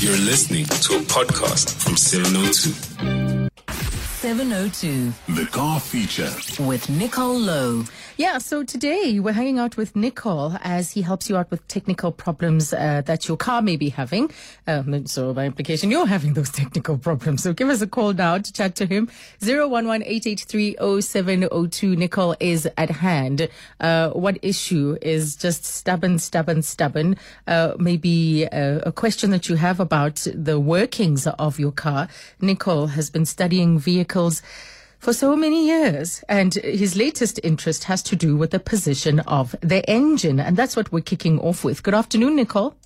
You're listening to a podcast from 702. 702 The car feature. with Nicol Louw. Yeah, so today we're hanging out with Nicol as he helps you out with technical problems uh, that your car may be having. Um, so by implication, you're having those technical problems. So give us a call now to chat to him. 011-883-0702. Nicol is at hand. Uh, what issue is just stubborn, stubborn, stubborn? Uh, maybe uh, a question that you have about the workings of your car. Nicol has been studying vehicles for so many years. And his latest interest has to do with the position of the engine. And that's what we're kicking off with. Good afternoon, Nicol.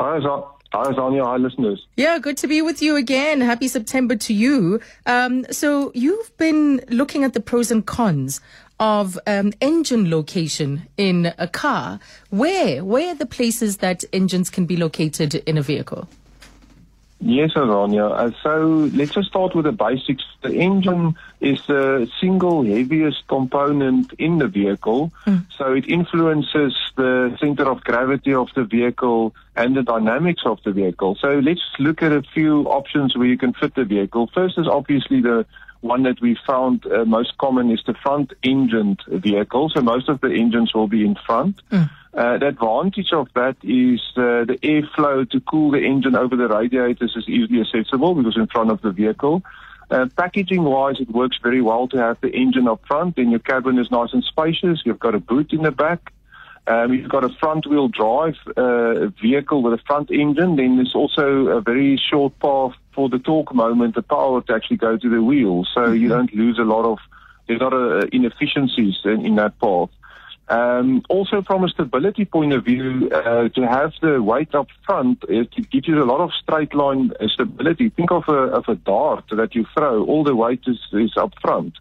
Hi, hi, Zania. Hi, listeners. Yeah, good to be with you again. Happy September to you. Um, so you've been looking at the pros and cons of um, engine location in a car. Where? Where are the places that engines can be located in a vehicle? Yes, Zania. Uh, so let's just start with the basics. The engine is the single heaviest component in the vehicle. So it influences the center of gravity of the vehicle and the dynamics of the vehicle. So let's look at a few options where you can fit the vehicle. First is obviously the one that we found uh, most common is the front engined vehicle. So most of the engines will be in front. Uh, the advantage of that is uh, the airflow to cool the engine over the radiators is easily accessible because in front of the vehicle. Uh, packaging wise, it works very well to have the engine up front. Then your cabin is nice and spacious. You've got a boot in the back. Um, you've got a front wheel drive uh, vehicle with a front engine. Then there's also a very short path for the torque moment, the power to actually go to the wheels. So you don't lose a lot of, there's not a, inefficiencies in, in that path. Um, also, from a stability point of view, uh, to have the weight up front, it gives you a lot of straight line uh, stability. Think of a, of a dart that you throw, all the weight is, is up front.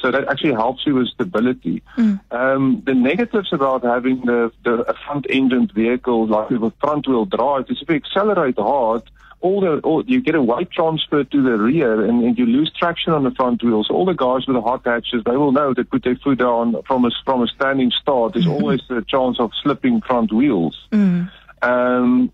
So that actually helps you with stability. Um, the negatives about having the, the front engined vehicle like with front wheel drive is if you accelerate hard, all the all, you get a weight transfer to the rear and, and you lose traction on the front wheels. All the guys with the hot hatches, they will know they put their foot down from a from a standing start. There's always a chance of slipping front wheels. Um,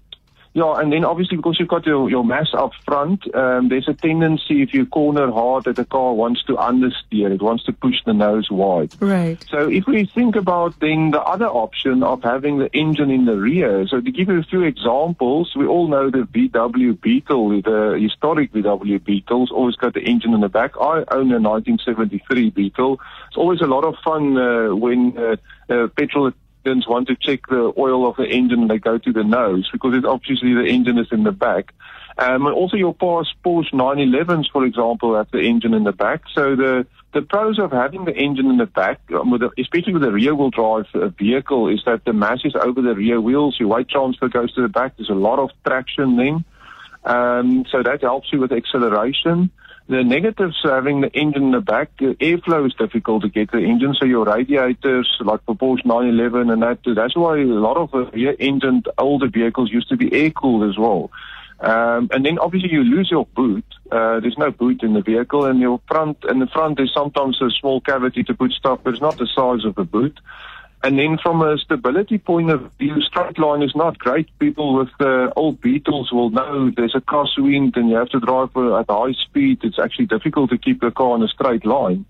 yeah, and then obviously because you've got your, your mass up front, um, there's a tendency if you corner hard that the car wants to understeer. It wants to push the nose wide. Right. So if we think about then the other option of having the engine in the rear, so to give you a few examples, we all know the VW Beetle, the historic VW Beetle's always got the engine in the back. I own a 1973 Beetle. It's always a lot of fun uh, when uh, uh, petrol attendants want to check the oil of the engine and they go to the nose because it obviously the engine is in the back. Um, and also your Porsche, Porsche 911s, for example, have the engine in the back. So the the pros of having the engine in the back, um, with the, especially with a rear-wheel drive uh, vehicle, is that the mass is over the rear wheels. Your weight transfer goes to the back. There's a lot of traction then. Um, so that helps you with acceleration. The negatives having the engine in the back, uh, airflow is difficult to get the engine, so your radiators, like for Porsche 911 and that, that's why a lot of uh, rear-engined older vehicles used to be air-cooled as well. Um, and then obviously you lose your boot. Uh, there's no boot in the vehicle, and your front and the front is sometimes a small cavity to put stuff, but it's not the size of the boot. And then from a stability point of view, straight line is not great. People with the old Beetles will know there's a crosswind and you have to drive uh, at high speed. It's actually difficult to keep the car in a straight line.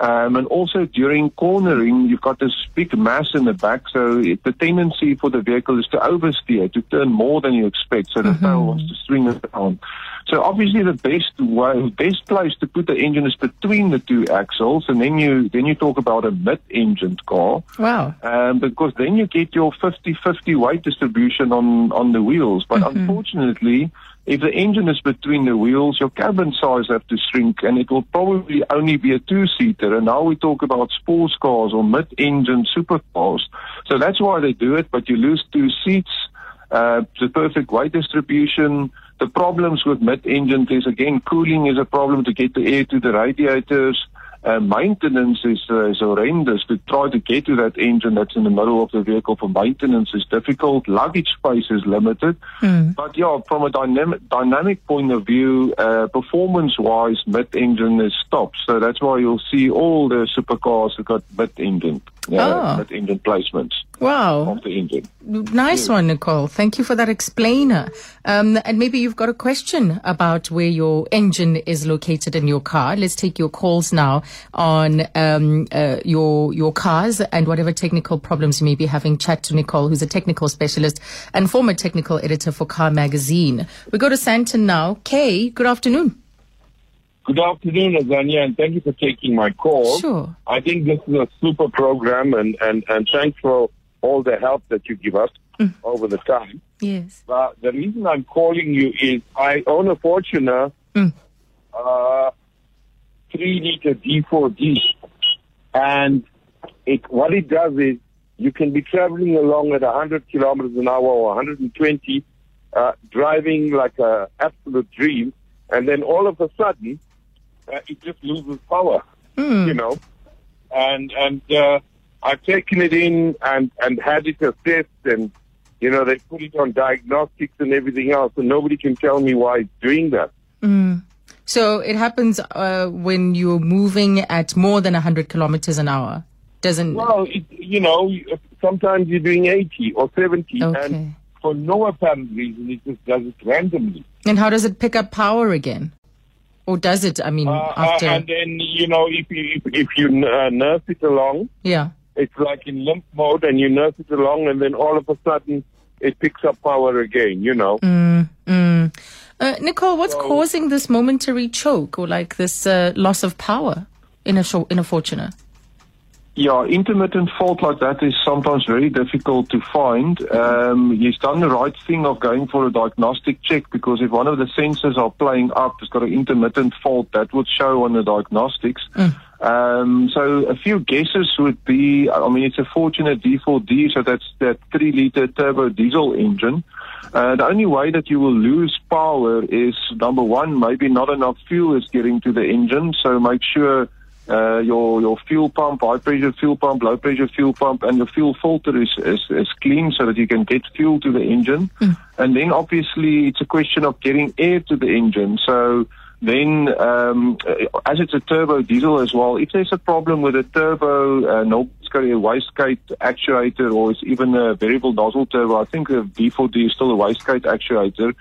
Um, and also during cornering, you've got this big mass in the back, so it, the tendency for the vehicle is to oversteer, to turn more than you expect, so the tail wants to swing it down. So obviously the best way, best place to put the engine is between the two axles, and then you then you talk about a mid-engined car. Wow. Um, because then you get your 50-50 weight distribution on, on the wheels. But unfortunately, if the engine is between the wheels, your cabin size have to shrink and it will probably only be a two-seater. And now we talk about sports cars or mid-engine supercars. So that's why they do it, but you lose two seats, uh, the perfect weight distribution. The problems with mid-engine is again, cooling is a problem to get the air to the radiators. Uh, maintenance is, uh, is horrendous. To try to get to that engine that's in the middle of the vehicle for maintenance is difficult. Luggage space is limited. But yeah, from a dynamic dynamic point of view, uh, performance-wise, mid-engine is top. So that's why you'll see all the supercars have got mid-engine. uh, Oh. that engine placements Wow. of the engine. Nice one, Nicol. Thank you for that explainer. Um, and maybe you've got a question about where your engine is located in your car. Let's take your calls now on um, uh, your your cars and whatever technical problems you may be having. Chat to Nicol, who's a technical specialist and former technical editor for Car Magazine. We go to Sandton now. Kay, good afternoon. Good afternoon, Azania, and thank you for taking my call. Sure. I think this is a super program, and, and, and thanks for all the help that you give us over the time. Yes. But the reason I'm calling you is I own a Fortuner Mm. uh, 3 liter D4D, and it what it does is you can be traveling along at 100 kilometers an hour or 120, uh, driving like a absolute dream, and then all of a sudden uh, it just loses power, you know. And and uh, I've taken it in and and had it assessed, and you know they put it on diagnostics and everything else, and nobody can tell me why it's doing that. So it happens uh, when you're moving at more than 100 kilometers an hour. Doesn't. Well, it, you know, sometimes you're doing 80 or 70, Okay. and for no apparent reason, it just does it randomly. And how does it pick up power again? Or does it? I mean, Uh, uh, after. and then, you know, if you if, if you uh, nurse it along, yeah. It's like in limp mode, and you nurse it along, and then all of a sudden, it picks up power again. You know. Mm. Uh, Nicol, what's causing this momentary choke or like this uh, loss of power in a short, in a Fortuner? Yeah, intermittent fault like that is sometimes very difficult to find. Um, he's done the right thing of going for a diagnostic check because if one of the sensors are playing up, it's got an intermittent fault that would show on the diagnostics. Um, so a few guesses would be, I mean, it's a Fortuner D4D, so that's that three liter turbo diesel engine. Uh, the only way that you will lose power is number one, maybe not enough fuel is getting to the engine. So make sure uh, your your fuel pump, high pressure fuel pump, low pressure fuel pump, and the fuel filter is, is, is clean so that you can get fuel to the engine. And then obviously it's a question of getting air to the engine. So then, um, as it's a turbo diesel as well, if there's a problem with a turbo, uh, no, it's got a wastegate actuator or it's even a variable nozzle turbo, I think the D4D is still a wastegate actuator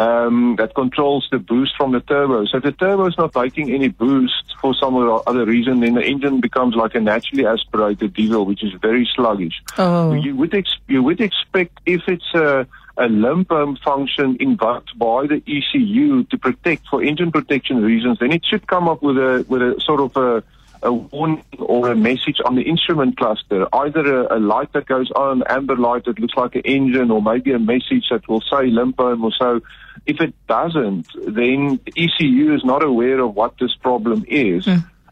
um, that controls the boost from the turbo. So if the turbo is not making any boost for some other reason, then the engine becomes like a naturally aspirated diesel, which is very sluggish. Oh. You would ex- you would expect if it's a a limp um, function invoked by the ECU to protect for engine protection reasons, then it should come up with a with a sort of a a warning or a message on the instrument cluster, either a, a light that goes on, amber light that looks like an engine, or maybe a message that will say limp mode or so. If it doesn't, then the ECU is not aware of what this problem is.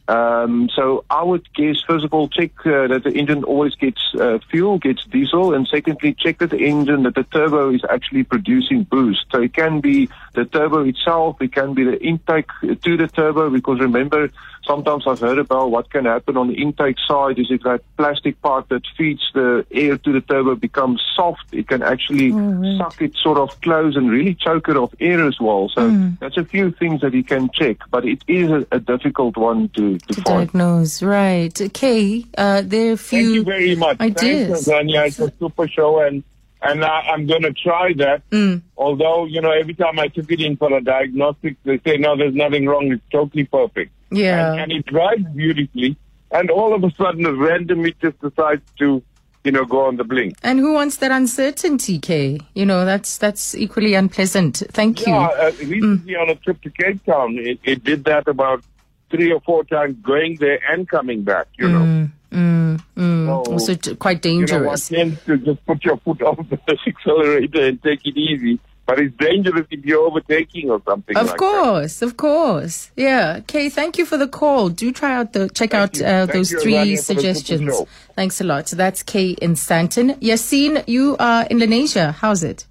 Um, so I would guess, first of all, check uh, that the engine always gets uh, fuel, gets diesel, and secondly, check that the engine, that the turbo is actually producing boost. So it can be the turbo itself, it can be the intake to the turbo, because remember, sometimes I've heard about what can happen on the intake side is if that plastic part that feeds the air to the turbo becomes soft, it can actually suck it sort of close and really choke it off air as well. So that's a few things that you can check, but it is a, a difficult one to, to To find. diagnose, right. Okay, uh, there are a few Thank you very much. ideas. Thanks, Azania. It's a super show, and and I, I'm going to try that. Mm. Although you know, every time I took it in for a diagnostic, they say no, there's nothing wrong. It's totally perfect. Yeah. and, and it drives beautifully. And all of a sudden, it randomly just decides to, you know, go on the blink. And who wants that uncertainty, Kay? You know, that's that's equally unpleasant. Thank you. Yeah, uh, recently on a trip to Cape Town, it, it did that about three or four times, going there and coming back. You know. Mm, mm. So, also t- quite you know, one dangerous. tends to just put your foot off the accelerator and take it easy. But it's dangerous if you're overtaking or something Of like that. course, of course. Yeah. Kay, thank you for the call. Do try out the check out uh, those you, three Rania, for the super suggestions. Thanks a lot. So that's Kay in Sandton. Yassine, you are in Lenasia. How's it?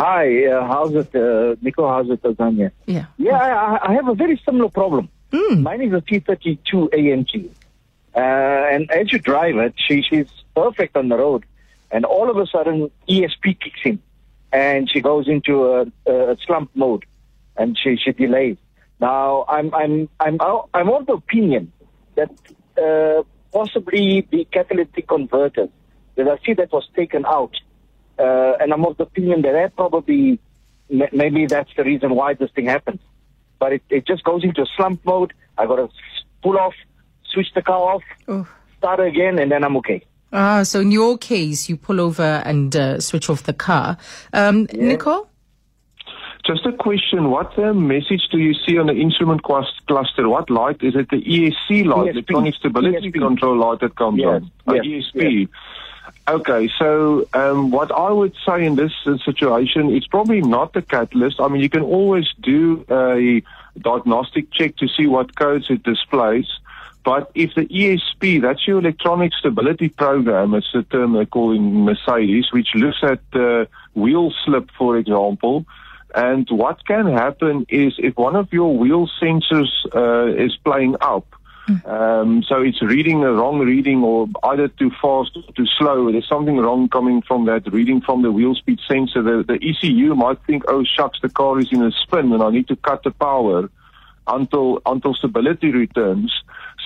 Hi, uh, how's it, uh, Nico? How's it, Tanzania? Yeah. Yeah, I, I have a very similar problem. Mine is a C32 AMG. Uh, and as you drive it, she, she's perfect on the road. And all of a sudden, ESP kicks in. And she goes into a, a slump mode. And she, she delays. Now, I'm, I'm, I'm, I'm of the opinion that uh, possibly the catalytic converters. Because I see that was taken out. Uh, and I'm of the opinion that that probably, maybe that's the reason why this thing happens. But it, it just goes into a slump mode. I got to pull off, switch the car off, Oh. start again, and then I'm okay. Ah, so in your case, you pull over and uh, switch off the car. Um, Nicol? Just a question, what uh, message do you see on the instrument cluster? What light? Is it the ESC light, ESP. electronic stability ESP. control light that comes Yes, on? Oh, yes, ESP. Okay, so um, what I would say in this uh, situation, it's probably not the catalyst. I mean, you can always do a diagnostic check to see what codes it displays. But if the ESP, that's your electronic stability program, it's the term they call in Mercedes, which looks at uh, wheel slip, for example. And what can happen is if one of your wheel sensors uh, is playing up, um, so it's reading a wrong reading or either too fast or too slow. There's something wrong coming from that reading from the wheel speed sensor. The, the ECU might think, oh shucks, the car is in a spin and I need to cut the power until until stability returns.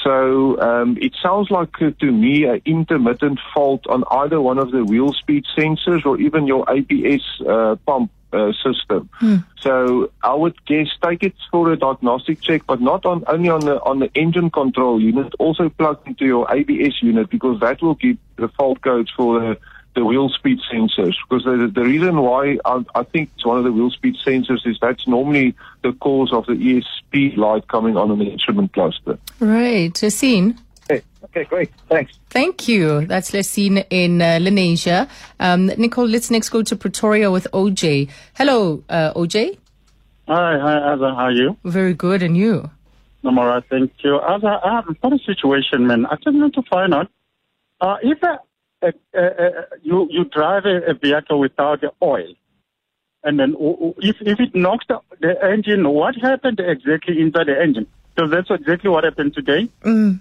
So um, it sounds like uh, to me an intermittent fault on either one of the wheel speed sensors or even your ABS uh, pump uh, system. So I would guess take it for a diagnostic check, but not on only on the on the engine control unit, also plug into your ABS unit because that will give the fault codes for the the wheel speed sensors because the, the reason why I, I think it's one of the wheel speed sensors is that's normally the cause of the ESP light coming on in the instrument cluster. Right. Yassine? Okay, okay great. Thanks. Thank you. That's Lessine in uh, Lenasia. Um, Nicol, let's next go to Pretoria with OJ. Hello, uh, OJ. Hi, hi, Asa. How are you? Very good. And you? I'm all right, thank you. Asa, I have got a situation, man. I just want to find out uh, if uh, uh, uh, you you drive a, a vehicle without the oil, and then if if it knocks the, the engine, what happened exactly inside the engine? Because that's exactly what happened today.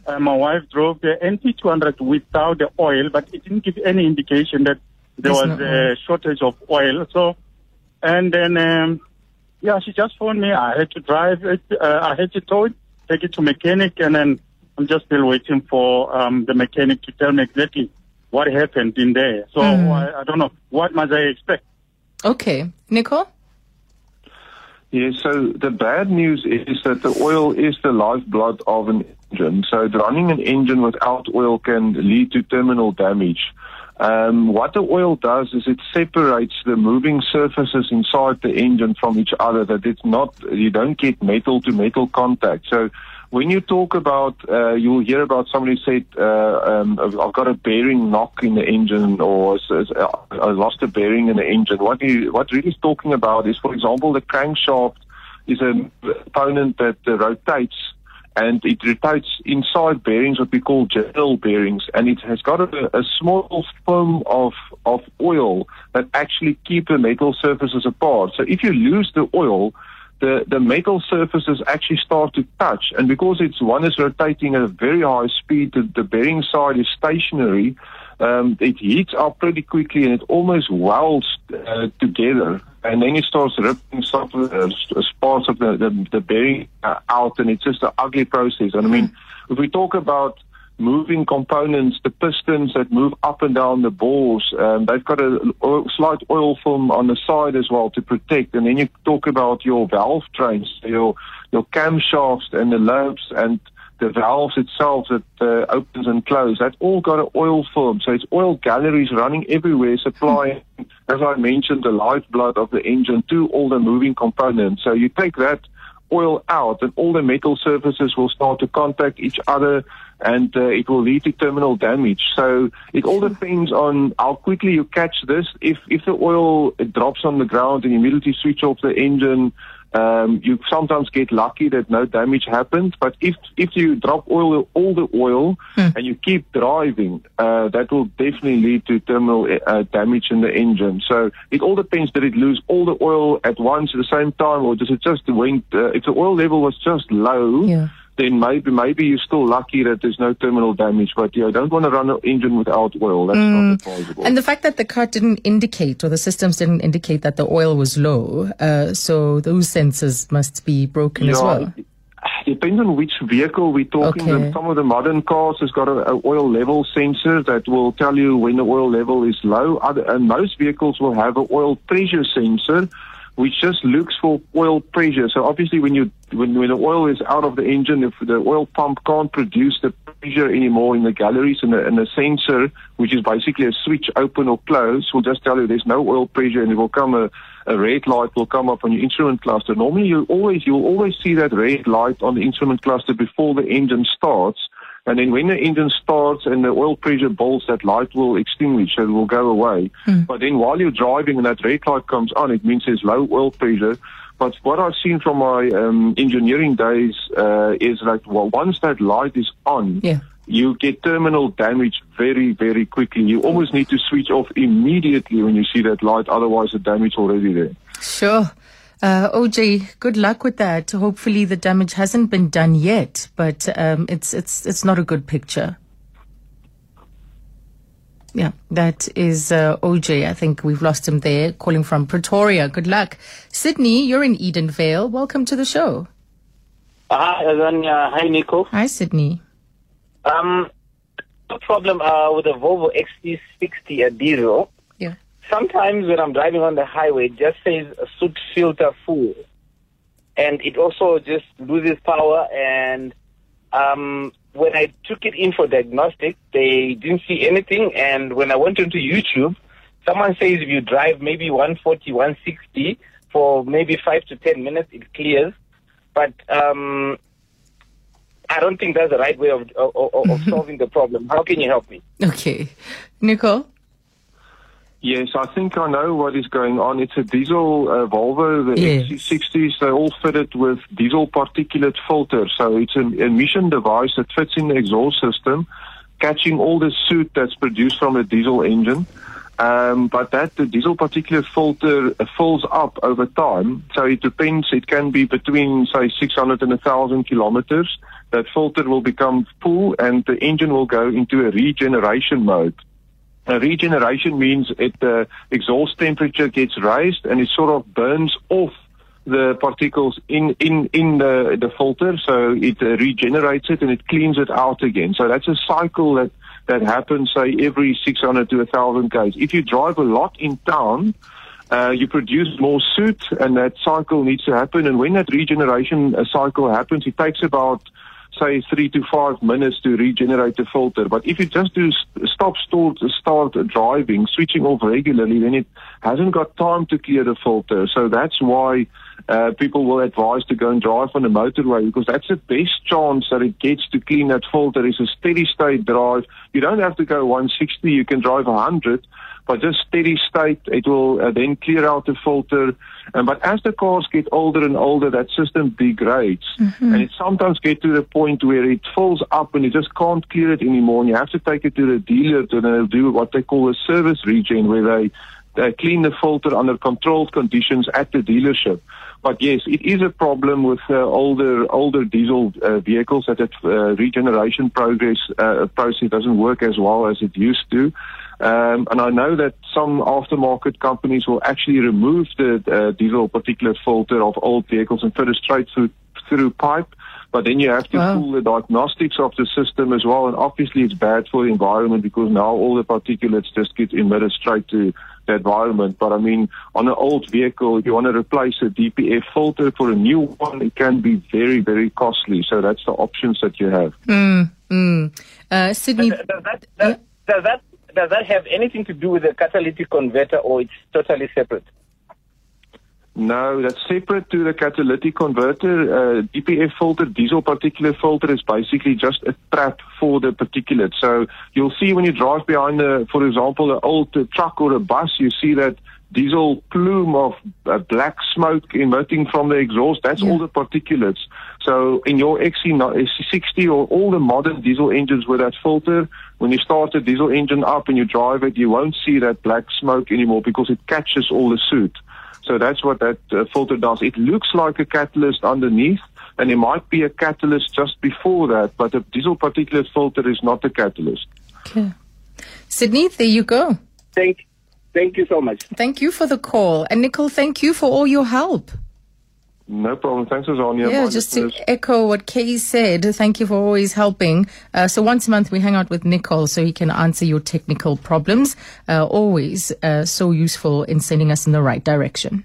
Uh, my wife drove the NP200 without the oil, but it didn't give any indication that there There's was no a shortage of oil. So, and then. Um, yeah, she just phoned me. I had to drive it. Uh, I had to tow it, take it to mechanic, and then I'm just still waiting for um, the mechanic to tell me exactly what happened in there. So I, I don't know. What must I expect? Okay. Nicol? Yes, so the bad news is that the oil is the lifeblood of an engine. So running an engine without oil can lead to terminal damage. Um, what the oil does is it separates the moving surfaces inside the engine from each other. That it's not you don't get metal to metal contact. So when you talk about, uh, you'll hear about somebody said, uh, um, I've got a bearing knock in the engine, or uh, I lost a bearing in the engine. What you what really is talking about is, for example, the crankshaft is a component that uh, rotates and it rotates inside bearings, what we call journal bearings, and it has got a, a small film of of oil that actually keep the metal surfaces apart. So if you lose the oil, the, the metal surfaces actually start to touch, and because it's one is rotating at a very high speed, the, the bearing side is stationary. Um, it heats up pretty quickly, and it almost welds uh, together, and then it starts ripping some uh, parts of the the, the bearing uh, out, and it's just an ugly process. And I mean, if we talk about moving components, the pistons that move up and down the bores, um, they've got a oil, slight oil film on the side as well to protect. And then you talk about your valve trains, your your camshafts and the lobes and the valves itself that uh, opens and closes. That's all got an oil film. So it's oil galleries running everywhere, supplying, as I mentioned, the lifeblood of the engine to all the moving components. So you take that oil out and all the metal surfaces will start to contact each other and uh, it will lead to terminal damage. So it all depends on how quickly you catch this. If if the oil drops on the ground and you immediately switch off the engine, um, you sometimes get lucky that no damage happens. But if if you drop oil all the oil and you keep driving, uh, that will definitely lead to terminal uh, damage in the engine. So it all depends. Did it lose all the oil at once at the same time, or does it just went? Uh, if the oil level was just low, Yeah. Then maybe maybe you're still lucky that there's no terminal damage. But yeah, don't want to run an engine without oil. That's not advisable. And the fact that the car didn't indicate or the systems didn't indicate that the oil was low, uh, so those sensors must be broken as well. depends on which vehicle we're talking. Okay. Some of the modern cars has got a, a oil level sensor that will tell you when the oil level is low. Other, and most vehicles will have an oil pressure sensor, which just looks for oil pressure. So obviously, when you when, when the oil is out of the engine, if the oil pump can't produce the pressure anymore in the galleries, and the, and the sensor, which is basically a switch open or close, will just tell you there's no oil pressure, and it will come a a red light will come up on your instrument cluster. Normally, you always you'll always see that red light on the instrument cluster before the engine starts. And then when the engine starts and the oil pressure builds, that light will extinguish, so it will go away. But then while you're driving and that red light comes on, it means there's low oil pressure. But what I've seen from my um, engineering days uh, is that well, once that light is on, Yeah. you get terminal damage very, very quickly. You almost need to switch off immediately when you see that light, otherwise the damage already there. Sure. Uh, OJ, good luck with that. Hopefully the damage hasn't been done yet, but um, it's it's it's not a good picture. Yeah, that is uh, OJ. I think we've lost him there, calling from Pretoria. Good luck. Sydney, you're in Edenvale. Welcome to the show. Hi, Azania. Hi, Nico. Hi, Sydney. Um, no problem uh, with the Volvo XC60 a diesel. Sometimes when I'm driving on the highway, it just says a soot filter full, and it also just loses power. And um, when I took it in for diagnostic, they didn't see anything. And when I went into YouTube, someone says if you drive maybe 140, 160 for maybe five to ten minutes, it clears. But um, I don't think that's the right way of, of, of of solving the problem. How can you help me? Okay. Nicol? Yes, I think I know what is going on. It's a diesel uh, Volvo, the Yes. XC60s. They're all fitted with diesel particulate filter. So it's an emission device that fits in the exhaust system, catching all the soot that's produced from a diesel engine. Um, but that the diesel particulate filter uh, fills up over time. So it depends. It can be between say 600 and 1,000 kilometers. That filter will become full, and the engine will go into a regeneration mode. Uh, regeneration means it the exhaust temperature gets raised and it sort of burns off the particles in in in the the filter, so it uh, regenerates it and it cleans it out again. So that's a cycle that that happens say every 600 to 1,000 k's. If you drive a lot in town, uh, you produce more soot, and that cycle needs to happen. And when that regeneration uh, cycle happens, it takes about say three to five minutes to regenerate the filter. But if you just do st- stop, start, start driving, switching off regularly, then it hasn't got time to clear the filter. So that's why uh, people will advise to go and drive on the motorway because that's the best chance that it gets to clean that filter It's a steady state drive. You don't have to go 160, you can drive 100 but just steady state, it will uh, then clear out the filter. Um, but as the cars get older and older, that system degrades, and it sometimes get to the point where it fills up and you just can't clear it anymore, and you have to take it to the dealer to uh, do what they call a service regen, where they they clean the filter under controlled conditions at the dealership. But yes, it is a problem with uh, older older diesel uh, vehicles that that uh, regeneration progress uh, process doesn't work as well as it used to. Um, and I know that some aftermarket companies will actually remove the uh, diesel particulate filter of old vehicles and fit it straight through through pipe. But then you have to Wow. fool the diagnostics of the system as well. And obviously it's bad for the environment because now all the particulates just get emitted straight to the environment. But I mean, on an old vehicle, if you want to replace a DPF filter for a new one, it can be very, very costly. So that's the options that you have. Uh, Sydney? Does that, does, does that does that have anything to do with the catalytic converter, or it's totally separate? No, that's separate to the catalytic converter. Uh, DPF filter, diesel particulate filter, is basically just a trap for the particulate. So you'll see when you drive behind, a, for example, an old truck or a bus, you see that diesel plume of uh, black smoke emitting from the exhaust. That's all the particulates. So in your XC60 or all the modern diesel engines with that filter, when you start the diesel engine up and you drive it, you won't see that black smoke anymore because it catches all the soot. So that's what that uh, filter does. It looks like a catalyst underneath, and it might be a catalyst just before that, but the diesel particulate filter is not a catalyst. Okay. Sydney, there you go. Thank, thank you so much. Thank you for the call. And Nicol, thank you for all your help. No problem. Thanks, Azania. Yeah, just to echo what Kay said, thank you for always helping. Uh, so once a month we hang out with Nicol so he can answer your technical problems. Uh, always uh, so useful in sending us in the right direction.